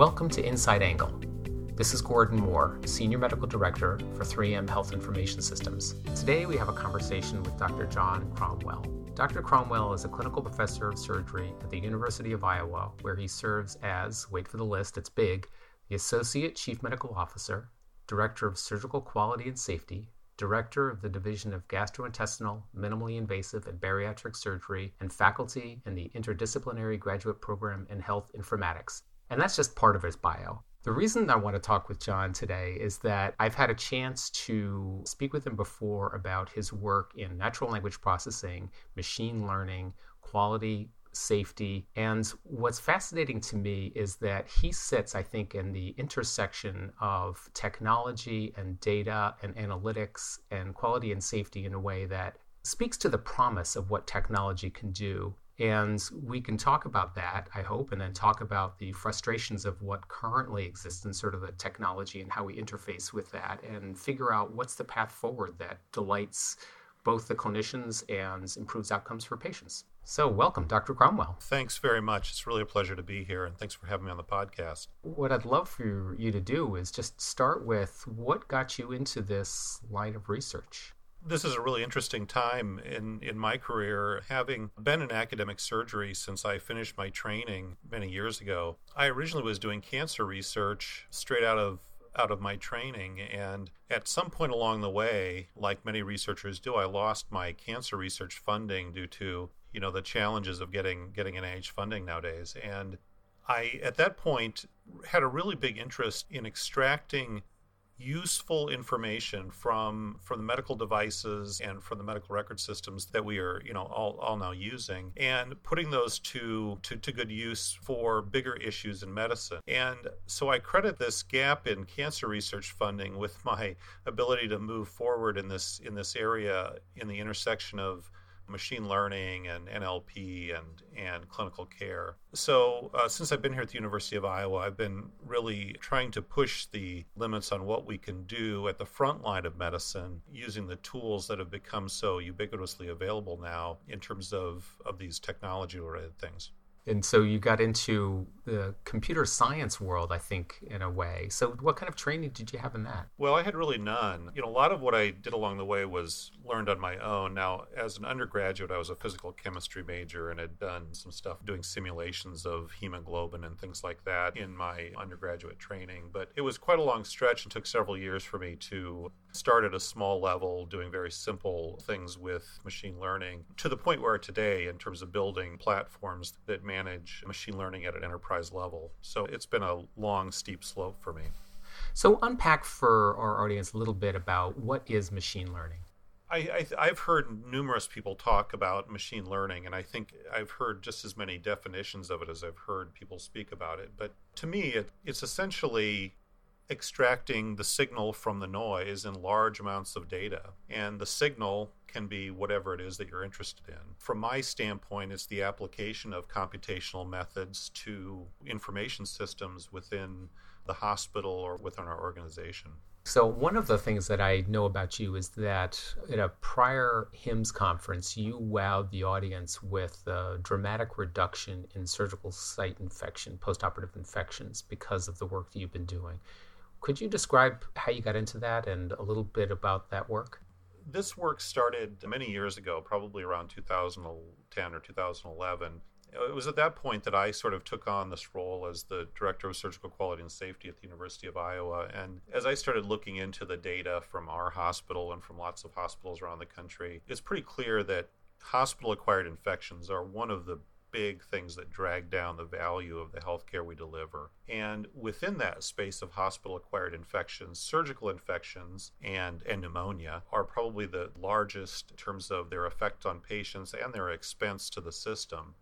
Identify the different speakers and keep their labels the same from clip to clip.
Speaker 1: Welcome to Inside Angle. This is Gordon Moore, Senior Medical Director for 3M Health Information Systems. Today we have a conversation with Dr. John Cromwell. Dr. Cromwell is a clinical professor of surgery at the University of Iowa, where he serves as, wait for the list, it's big, the Associate Chief Medical Officer, Director of Surgical Quality and Safety, Director of the Division of Gastrointestinal, Minimally Invasive, and Bariatric Surgery, and faculty in the Interdisciplinary Graduate Program in Health Informatics. And that's just part of his bio. The reason I want to talk with John today is that I've had a chance to speak with him before about his work in natural language processing, machine learning, quality safety. And what's fascinating to me is that he sits, I think, in the intersection of technology and data and analytics and quality and safety in a way that speaks to the promise of what technology can do. And we can talk about that, I hope, and then talk about the frustrations of what currently exists in sort of the technology and how we interface with that and figure out what's the path forward that delights both the clinicians and improves outcomes for patients. So, welcome, Dr. Cromwell.
Speaker 2: Thanks very much. It's really a pleasure to be here, and thanks for having me on the podcast.
Speaker 1: What I'd love for you to do is just start with what got you into this line of research?
Speaker 2: This is a really interesting time in, in my career. Having been in academic surgery since I finished my training many years ago, I originally was doing cancer research straight out of out of my training. And at some point along the way, like many researchers do, I lost my cancer research funding due to you know the challenges of getting getting NIH funding nowadays. And I at that point had a really big interest in extracting useful information from from the medical devices and from the medical record systems that we are you know all, all now using and putting those to, to to good use for bigger issues in medicine. And so i credit this gap in cancer research funding with my ability to move forward in this in this area in the intersection of machine learning and NLP and and clinical care. So uh, since I've been here at the University of Iowa, I've been really trying to push the limits on what we can do at the front line of medicine using the tools that have become so ubiquitously available now in terms of of these technology related things
Speaker 1: and so you got into the computer science world, I think, in a way. So, what kind of training did you have in that?
Speaker 2: Well, I had really none. You know, a lot of what I did along the way was learned on my own. Now, as an undergraduate, I was a physical chemistry major and had done some stuff doing simulations of hemoglobin and things like that in my undergraduate training. But it was quite a long stretch and took several years for me to start at a small level, doing very simple things with machine learning, to the point where today, in terms of building platforms that manage machine learning at an enterprise level. So it's been a long, steep slope for me.
Speaker 1: So, unpack for our audience a little bit about what is machine learning.
Speaker 2: I, have heard numerous people talk about machine learning, and I think I've heard just as many definitions of it as I've heard people speak about it. But to me, it, it's essentially extracting the signal from the noise in large amounts of data. And the signal can be whatever it is that you're interested in. From my standpoint, it's the application of computational methods to information systems within the hospital or within our organization.
Speaker 1: So, one of the things that I know about you is that at a prior HIMSS conference, you wowed the audience with a dramatic reduction in surgical site infection, postoperative infections, because of the work that you've been doing. Could you describe how you got into that and a little bit about that work?
Speaker 2: This work started many years ago, probably around 2010 or 2011. It was at that point that I sort of took on this role as the director of surgical quality and safety at the University of Iowa. And as I started looking into the data from our hospital and from lots of hospitals around the country, it's pretty clear that hospital acquired infections are one of the big things that drag down the value of the healthcare we deliver. And within that space of hospital acquired infections, surgical infections and, and pneumonia are probably the largest in terms of their effect on patients and their expense to the system.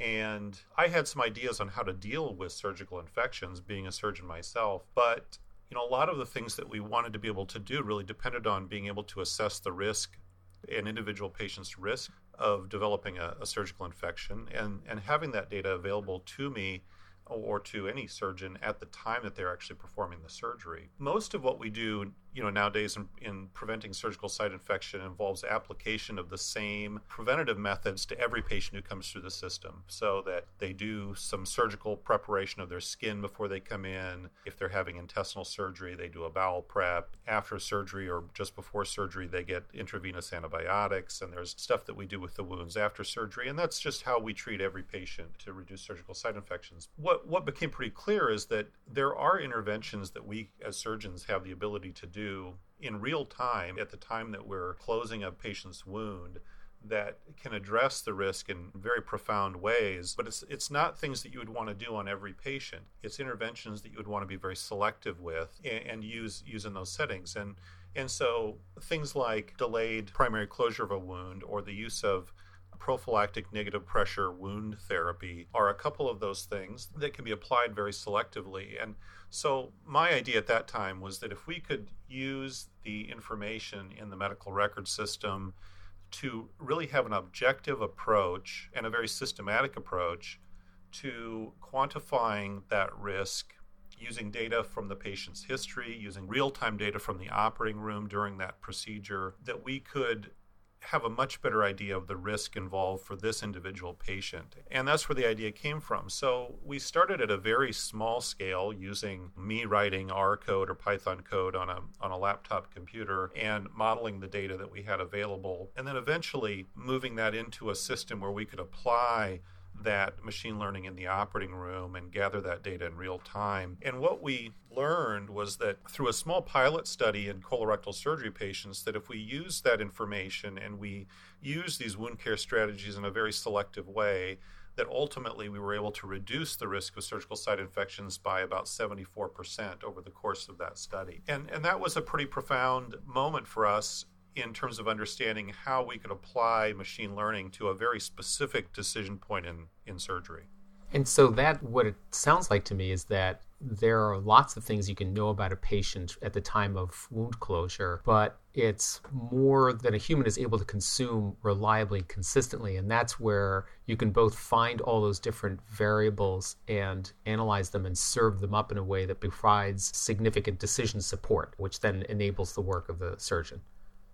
Speaker 2: And I had some ideas on how to deal with surgical infections, being a surgeon myself, but you know, a lot of the things that we wanted to be able to do really depended on being able to assess the risk an individual patient's risk of developing a, a, surgical infection and, and having that data available to me or to any surgeon at the time that they're actually performing the surgery. Most of what we do you know nowadays in, in, preventing surgical site infection involves application of the same preventative methods to every patient who comes through the system. So that they do some surgical preparation of their skin before they come in. If they're having intestinal surgery they do a bowel prep. After surgery or just before surgery they get intravenous antibiotics. And there's stuff that we do with the wounds after surgery. And that's just how we treat every patient to reduce surgical site infections. What what became pretty clear is that there are interventions that we as surgeons have the ability to do in real time at the time that we're closing a patient's wound that can address the risk in very profound ways. But it's it's not things that you would want to do on every patient. It's interventions that you would want to be very selective with and, and use use in those settings. And and so things like delayed primary closure of a wound or the use of prophylactic negative pressure wound therapy are a couple of those things that can be applied very selectively. And so, my idea at that time was that if we could use the information in the medical record system to really have an objective approach and a very systematic approach to quantifying that risk using data from the patient's history, using real time data from the operating room during that procedure, that we could have a much better idea of the risk involved for this individual patient. And that's where the idea came from. So we started at a very small scale using me writing R code or Python code on a, on a laptop computer and modeling the data that we had available. And then eventually moving that into a system where we could apply that machine learning in the operating room and gather that data in real time. And what we learned was that through a small pilot study in colorectal surgery patients that if we use that information and we use these wound care strategies in a very selective way that ultimately we were able to reduce the risk of surgical site infections by about 74% over the course of that study. And, and that was a pretty profound moment for us in terms of understanding how we could apply machine learning to a very specific decision point in, in surgery.
Speaker 1: And so that what it sounds like to me is that there are lots of things you can know about a patient at the time of wound closure, but it's more than a human is able to consume reliably and consistently. And that's where you can both find all those different variables and analyze them and serve them up in a way that provides significant decision support, which then enables the work of the surgeon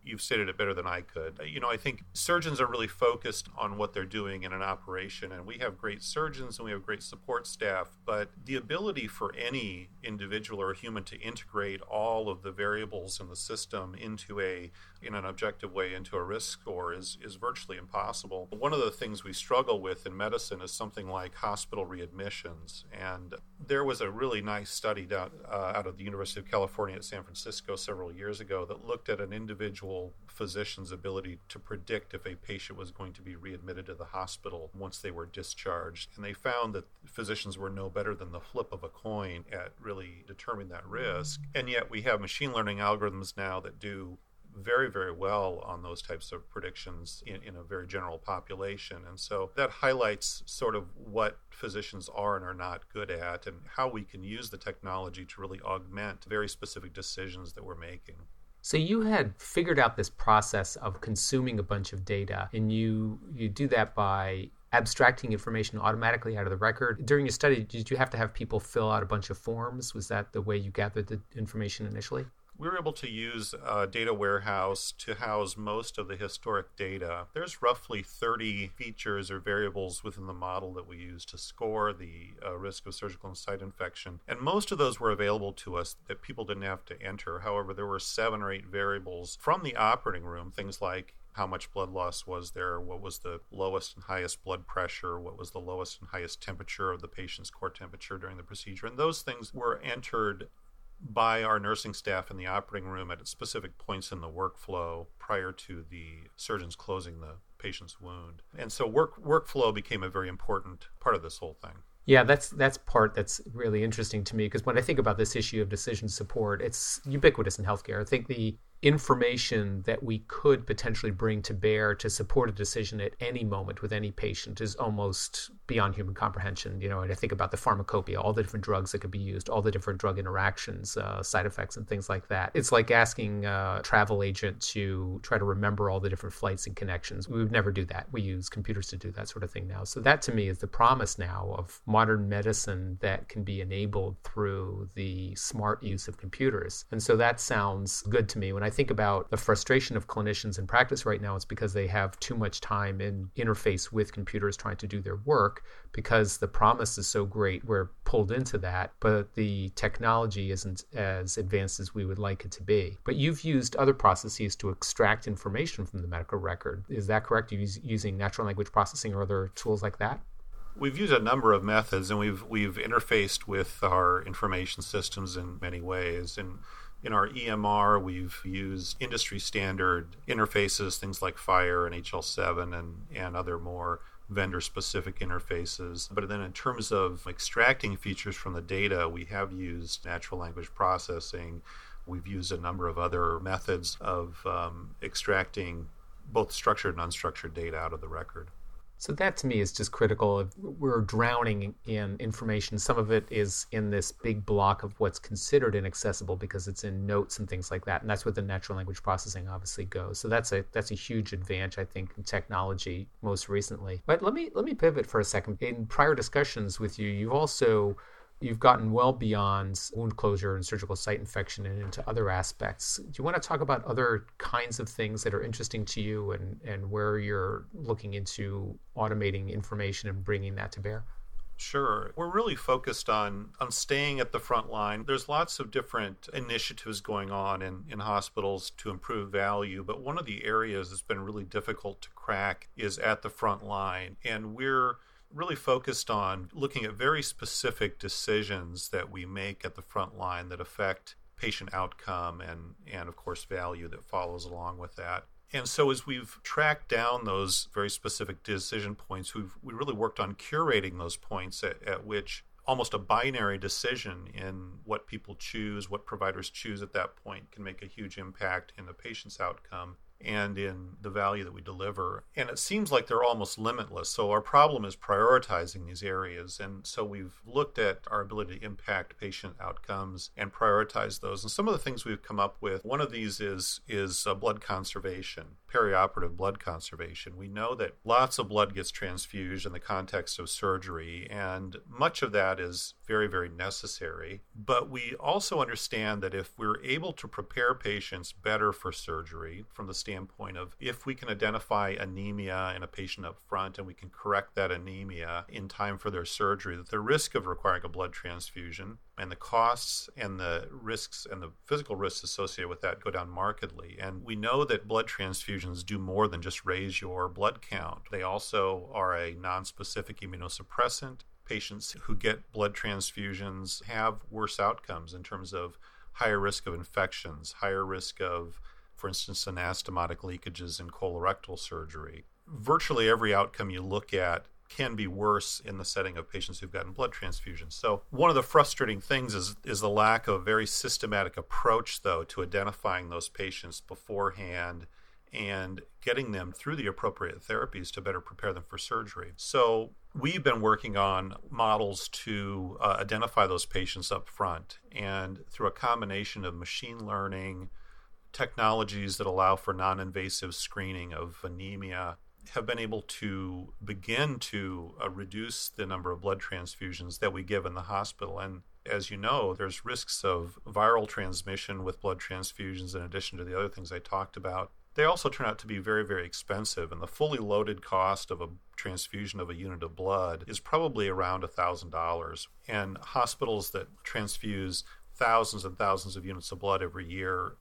Speaker 2: you've stated it better than I could. Uh, you know, I think surgeons are really focused on what they're doing in an operation, and we have great surgeons and we have great support staff. But the ability for any individual or human to integrate all of the variables in the system into a in an objective way into a risk score is is virtually impossible. One of the things we struggle with in medicine is something like hospital readmissions, and there was a really nice study uh, out of the University of California at San Francisco several years ago that looked at an individual physician's ability to predict if a patient was going to be readmitted to the hospital once they were discharged. And they found that physicians were no better than the flip of a coin at really determining that risk. And yet we have machine learning algorithms now that do very, very well on those types of predictions in, in, a very general population. And so that highlights sort of what physicians are and are not good at and how we can use the technology to really augment very specific decisions that we're making.
Speaker 1: So you had figured out this process of consuming a bunch of data, and you you do that by abstracting information automatically out of the record. During your study, did you have to have people fill out a bunch of forms? Was that the way you gathered the information initially?
Speaker 2: We were able to use a data warehouse to house most of the historic data. There's roughly 30 features or variables within the model that we use to score the uh, risk of surgical site infection. And most of those were available to us that people didn't have to enter. However, there were seven or eight variables from the operating room, things like how much blood loss was there, what was the lowest and highest blood pressure, what was the lowest and highest temperature of the patient's core temperature during the procedure. And those things were entered by our nursing staff in the operating room at specific points in the workflow prior to the surgeons closing the patient's wound. And so work workflow became a very important part of this whole thing.
Speaker 1: Yeah, that's that's part that's really interesting to me because when I think about this issue of decision support, it's ubiquitous in healthcare. I think the information that we could potentially bring to bear to support a decision at any moment with any patient is almost beyond human comprehension. You know, and I think about the pharmacopoeia, all the different drugs that could be used, all the different drug interactions, uh, side effects, and things like that. It's like asking a travel agent to try to remember all the different flights and connections. We would never do that. We use computers to do that sort of thing now. So that to me is the promise now of modern medicine that can be enabled through the smart use of computers. And so that sounds good to me when I I think about the frustration of clinicians in practice right now, it's because they have too much time in interface with computers trying to do their work because the promise is so great. We're pulled into that, but the technology isn't as advanced as we would like it to be. But you've used other processes to extract information from the medical record. Is that correct? You using natural language processing or other tools like that?
Speaker 2: We've used a number of methods, and we've we've interfaced with our information systems in many ways. And in our EMR, we've used industry standard interfaces, things like FHIR and HL7 and, and other more vendor specific interfaces. But then, in terms of extracting features from the data, we have used natural language processing. We've used a number of other methods of um, extracting both structured and unstructured data out of the record.
Speaker 1: So that to me is just critical. We're drowning in information. Some of it is in this big block of what's considered inaccessible because it's in notes and things like that, and that's where the natural language processing obviously goes. So that's a that's a huge advantage I think in technology most recently. But let me let me pivot for a second. In prior discussions with you, you've also you've gotten well beyond wound closure and surgical site infection and into other aspects. Do you want to talk about other kinds of things that are interesting to you and, and where you're looking into automating information and bringing that to bear?
Speaker 2: Sure. We're really focused on on staying at the front line. There's lots of different initiatives going on in, in hospitals to improve value, but one of the areas that's been really difficult to crack is at the front line. And we're really focused on looking at very specific decisions that we make at the front line that affect patient outcome and, and of course, value that follows along with that. And so, as we've tracked down those very specific decision points, we've we really worked on curating those points at, at which almost a binary decision in what people choose, what providers choose at that point can make a huge impact in the patient's outcome and in the value that we deliver. And it seems like they're almost limitless. So our problem is prioritizing these areas. And so we've looked at our ability to impact patient outcomes and prioritize those. And some of the things we've come up with, one of these is is uh, blood conservation, perioperative blood conservation. We know that lots of blood gets transfused in the context of surgery, and much of that is very, very necessary. But we also understand that if we're able to prepare patients better for surgery from the standpoint of if we can identify anemia in a patient up front and we can correct that anemia in time for their surgery, that the risk of requiring a blood transfusion and the costs and the risks and the physical risks associated with that go down markedly. And we know that blood transfusions do more than just raise your blood count, they also are a non specific immunosuppressant. Patients who get blood transfusions have worse outcomes in terms of higher risk of infections, higher risk of for instance, anastomotic leakages in colorectal surgery. Virtually every outcome you look at can be worse in the setting of patients who've gotten blood transfusions. So one of the frustrating things is is the lack of a very systematic approach though to identifying those patients beforehand and getting them through the appropriate therapies to better prepare them for surgery. So we've been working on models to uh, identify those patients up front and through a combination of machine learning technologies that allow for non invasive screening of anemia have been able to begin to uh, reduce the number of blood transfusions that we give in the hospital. And as you know, there's risks of viral transmission with blood transfusions in addition to the other things I talked about. They also turn out to be very, very expensive, and the fully loaded cost of a transfusion of a unit of blood is probably around $1,000. And hospitals that transfuse thousands and thousands of units of blood every year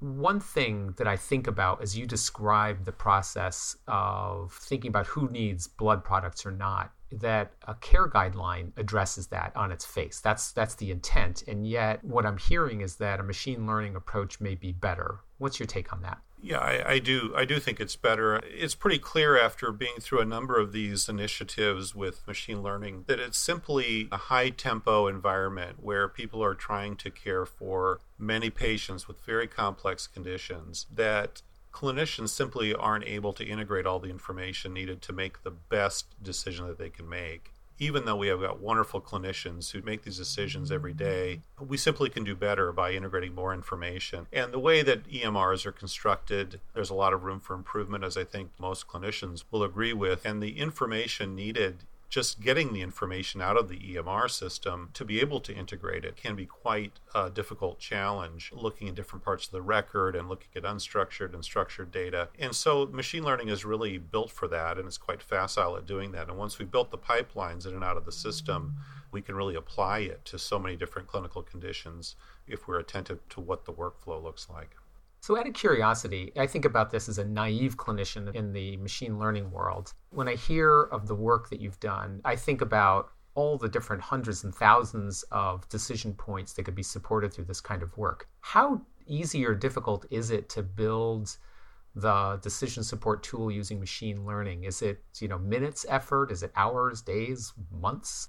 Speaker 1: one thing that I think about as you describe the process of thinking about who needs blood products or not, that a care guideline addresses that on its face. That's that's the intent. And yet what I'm hearing is that a machine learning approach may be better. What's your take on that?
Speaker 2: Yeah, I, I, do. I do think it's better. It's pretty clear after being through a number of these initiatives with machine learning that it's simply a high tempo environment where people are trying to care for many patients with very complex conditions. That clinicians simply aren't able to integrate all the information needed to make the best decision that they can make even though we have got wonderful clinicians who make these decisions every day, we simply can do better by integrating more information. And the way that EMRs are constructed, there's a lot of room for improvement, as I think most clinicians will agree with. And the information needed just getting the information out of the EMR system to be able to integrate it can be quite a difficult challenge looking at different parts of the record and looking at unstructured and structured data. And so machine learning is really built for that and it's quite facile at doing that. And once we built the pipelines in and out of the system, we can really apply it to so many different clinical conditions if we're attentive to what the workflow looks like.
Speaker 1: So, out of curiosity, I think about this as a naive clinician in the machine learning world. When I hear of the work that you've done, I think about all the different hundreds and thousands of decision points that could be supported through this kind of work. How easy or difficult is it to build the decision support tool using machine learning? Is it, you know, minutes effort? Is it hours, days, months?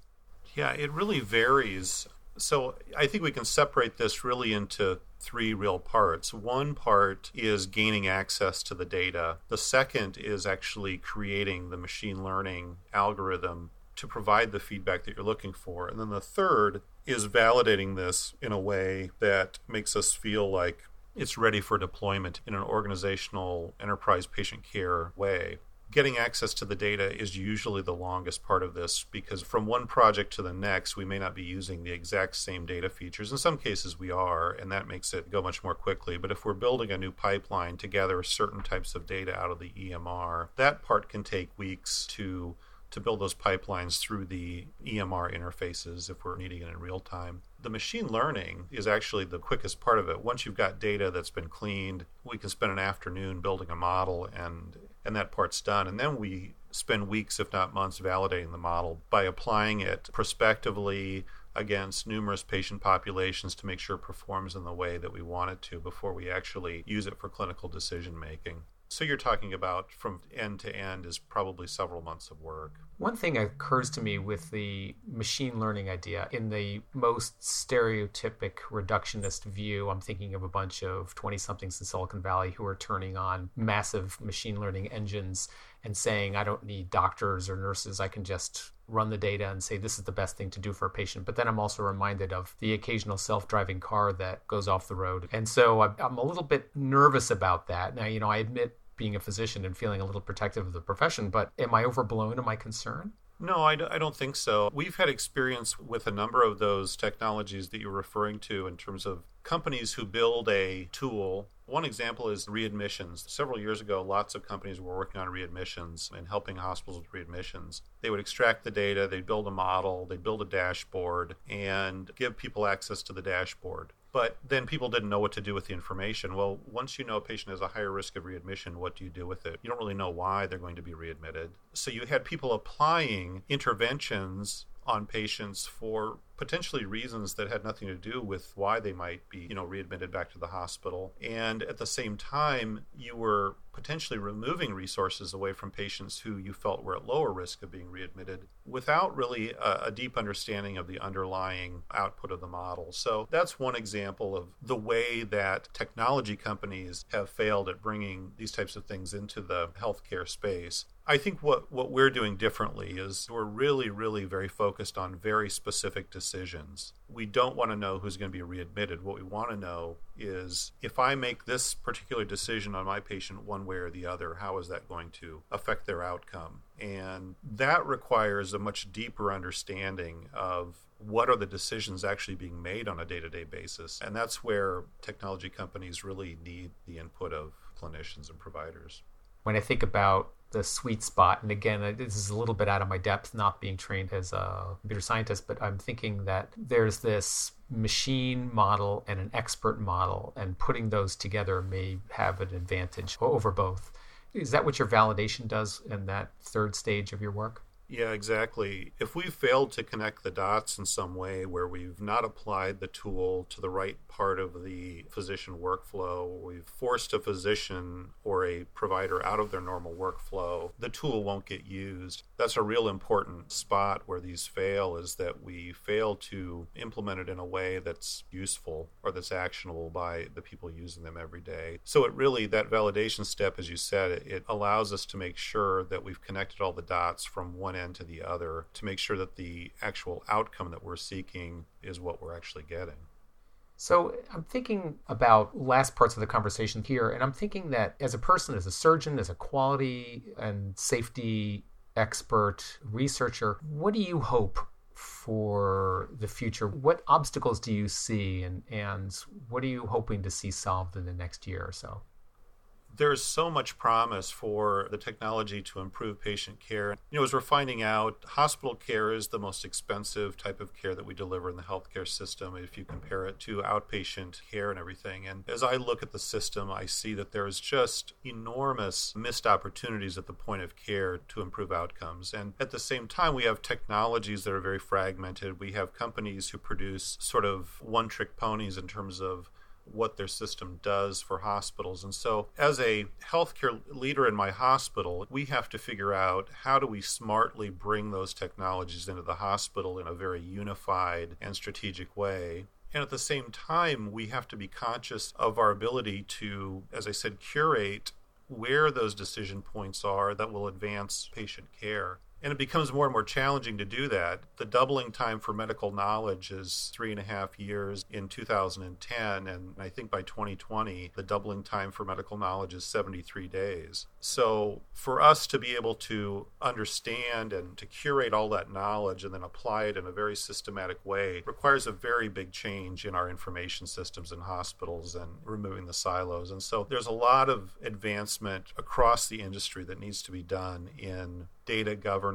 Speaker 2: Yeah, it really varies. So I think we can separate this really into three real parts. One part is gaining access to the data, the second is actually creating the machine learning algorithm to provide the feedback that you're looking for. And then the third is validating this in a way that makes us feel like it's ready for deployment in an organizational enterprise patient care way getting access to the data is usually the longest part of this because from one project to the next, we may not be using the exact same data features. In some cases, we are, and that makes it go much more quickly. But if we're building a new pipeline to gather certain types of data out of the EMR, that part can take weeks to to build those pipelines through the EMR interfaces if we're needing it in real time. The machine learning is actually the quickest part of it. Once you've got data that's been cleaned, we can spend an afternoon building a model and and that part's done. And then we spend weeks, if not months, validating the model by applying it prospectively against numerous patient populations to make sure it performs in the way that we want it to before we actually use it for clinical decision making. So you're talking about from end to end is probably several months of work.
Speaker 1: One thing occurs to me with the machine learning idea in the most stereotypic reductionist view, I'm thinking of a bunch of 20 somethings in Silicon Valley who are turning on massive machine learning engines and saying, I don't need doctors or nurses. I can just run the data and say this is the best thing to do for a patient. But then I'm also reminded of the occasional self driving car that goes off the road. And so I'm a little bit nervous about that. Now, you know, I admit being a physician and feeling a little protective of the profession, but am I overblown in my concern?
Speaker 2: No, I d- I don't think so. We've had experience with a number of those technologies that you're referring to in terms of companies who build a tool. One example is readmissions. Several years ago, lots of companies were working on readmissions and helping hospitals with readmissions. They would extract the data, they'd build a model, they'd build a dashboard, and give people access to the dashboard but then people didn't know what to do with the information. Well, once you know a patient has a higher risk of readmission, what do you do with it? You don't really know why they're going to be readmitted. So you had people applying interventions on patients for potentially reasons that had nothing to do with why they might be, you know, readmitted back to the hospital. And at the same time, you were potentially removing resources away from patients who you felt were at lower risk of being readmitted without really a, a, deep understanding of the underlying output of the model. So that's one example of the way that technology companies have failed at bringing these types of things into the healthcare space. I think what, what we're doing differently is we're really, really very focused on very specific decisions. We don't want to know who's going to be readmitted. What we want to know is if I make this particular decision on my patient one way or the other, how is that going to affect their outcome? And that requires a much deeper understanding of what are the decisions actually being made on a day to day basis. And that's where technology companies really need the input of clinicians and providers.
Speaker 1: When I think about the sweet spot. And again, this is a little bit out of my depth, not being trained as a computer scientist, but I'm thinking that there's this machine model and an expert model, and putting those together may have an advantage over both. Is that what your validation does in that third stage of your work?
Speaker 2: Yeah, exactly. If we've failed to connect the dots in some way where we've not applied the tool to the right part of the physician workflow, we've forced a physician or a provider out of their normal workflow, the tool won't get used. That's a real important spot where these fail is that we fail to implement it in a way that's useful or that's actionable by the people using them every day. So it really, that validation step, as you said, it allows us to make sure that we've connected all the dots from one end to the other to make sure that the actual outcome that we're seeking is what we're actually getting.
Speaker 1: So I'm thinking about last parts of the conversation here, and I'm thinking that as a person, as a surgeon, as a quality and safety expert, researcher, what do you hope for the future? What obstacles do you see, and, and what are you hoping to see solved in the next year or so?
Speaker 2: There's so much promise for the technology to improve patient care. You know, as we're finding out, hospital care is the most expensive type of care that we deliver in the healthcare system if you compare it to outpatient care and everything. And as I look at the system, I see that there's just enormous missed opportunities at the point of care to improve outcomes. And at the same time, we have technologies that are very fragmented. We have companies who produce sort of one trick ponies in terms of what their system does for hospitals. And so, as a healthcare leader in my hospital, we have to figure out how do we smartly bring those technologies into the hospital in a very unified and strategic way. And at the same time, we have to be conscious of our ability to, as I said, curate where those decision points are that will advance patient care. And it becomes more and more challenging to do that. The doubling time for medical knowledge is three and a half years in 2010. And I think by 2020, the doubling time for medical knowledge is 73 days. So for us to be able to understand and to curate all that knowledge and then apply it in a very systematic way requires a very big change in our information systems in hospitals and removing the silos. And so there's a lot of advancement across the industry that needs to be done in data governance,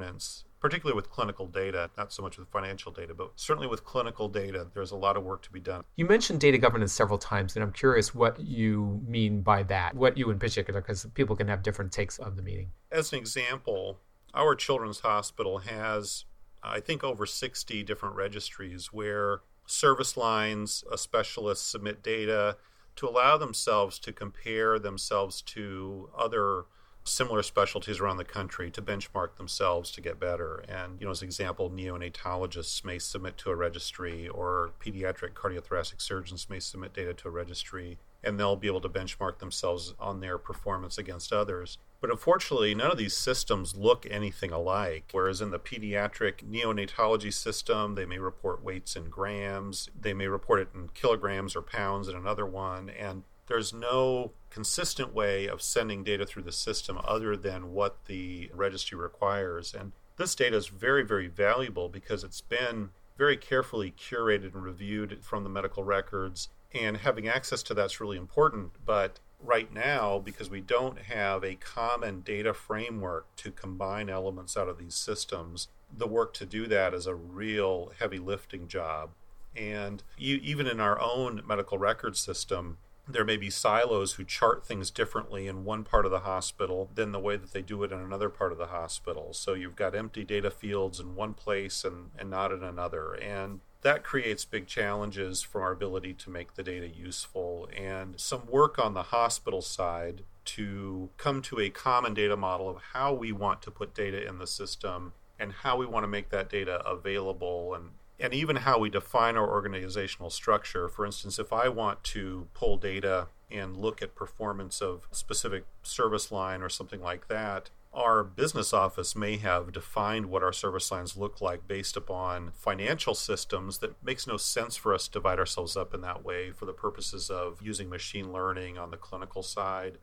Speaker 2: particularly with clinical data, not so much with financial data, but certainly with clinical data, there's a lot of work to be done.
Speaker 1: You mentioned data governance several times, and I'm curious what you mean by that, what you in particular, because people can have different takes of the meaning.
Speaker 2: As an example, our children's hospital has, I think, over 60 different registries where service lines, a specialist submit data to allow themselves to compare themselves to other similar specialties around the country to benchmark themselves to get better. And, you know, as an example, neonatologists may submit to a registry or pediatric cardiothoracic surgeons may submit data to a registry and they'll be able to benchmark themselves on their performance against others. But unfortunately, none of these systems look anything alike. Whereas in the pediatric neonatology system, they may report weights in grams, they may report it in kilograms or pounds in another one. And there's no consistent way of sending data through the system other than what the registry requires. And this data is very, very valuable because it's been very carefully curated and reviewed from the medical records. And having access to that's really important. But right now, because we don't have a common data framework to combine elements out of these systems, the work to do that is a real heavy lifting job. And even in our own medical record system, there may be silos who chart things differently in one part of the hospital than the way that they do it in another part of the hospital. So you've got empty data fields in one place and, and not in another. And that creates big challenges from our ability to make the data useful and some work on the hospital side to come to a common data model of how we want to put data in the system and how we want to make that data available and and even how we define our organizational structure. For instance, if I want to pull data and look at performance of specific service line or something like that, our business office may have defined what our service lines look like based upon financial systems that makes no sense for us to divide ourselves up in that way for the purposes of using machine learning on the clinical side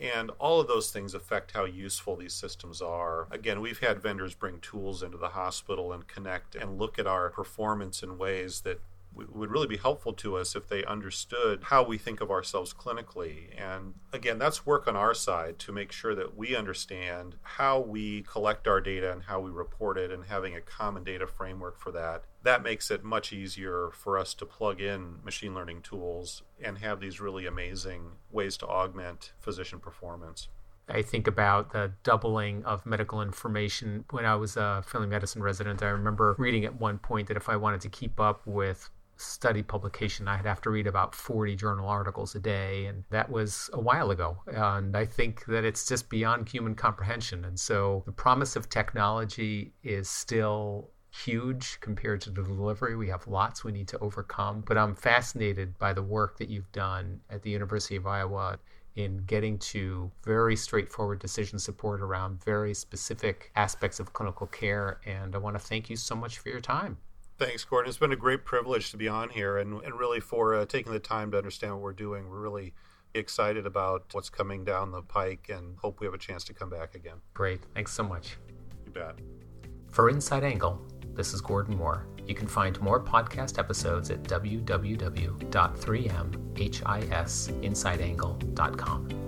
Speaker 2: and all of those things affect how useful these systems are. Again, we've had vendors bring tools into the hospital and connect and look at our performance in ways that would really be helpful to us if they understood how we think of ourselves clinically. And again, that's work on our side to make sure that we understand how we collect our data and how we report it and having a common data framework for that. That makes it much easier for us to plug in machine learning tools and have these really amazing ways to augment physician performance.
Speaker 1: I think about the doubling of medical information. When I was a family medicine resident, I remember reading at one point that if I wanted to keep up with study publication, I'd have to read about 40 journal articles a day. And that was a while ago. And I think that it's just beyond human comprehension. And so the promise of technology is still huge compared to the delivery. We have lots we need to overcome. But I'm fascinated by the work that you've done at the University of Iowa in getting to very straightforward decision support around very specific aspects of clinical care. And I want to thank you so much for your time.
Speaker 2: Thanks, Gordon. It's been a great privilege to be on here and, and really for uh, taking the time to understand what we're doing. We're really excited about what's coming down the pike and hope we have a chance to come back again.
Speaker 1: Great. Thanks so much.
Speaker 2: You bet.
Speaker 1: For Inside Angle, this is Gordon Moore. You can find more podcast episodes at www.3mhisinsideangle.com.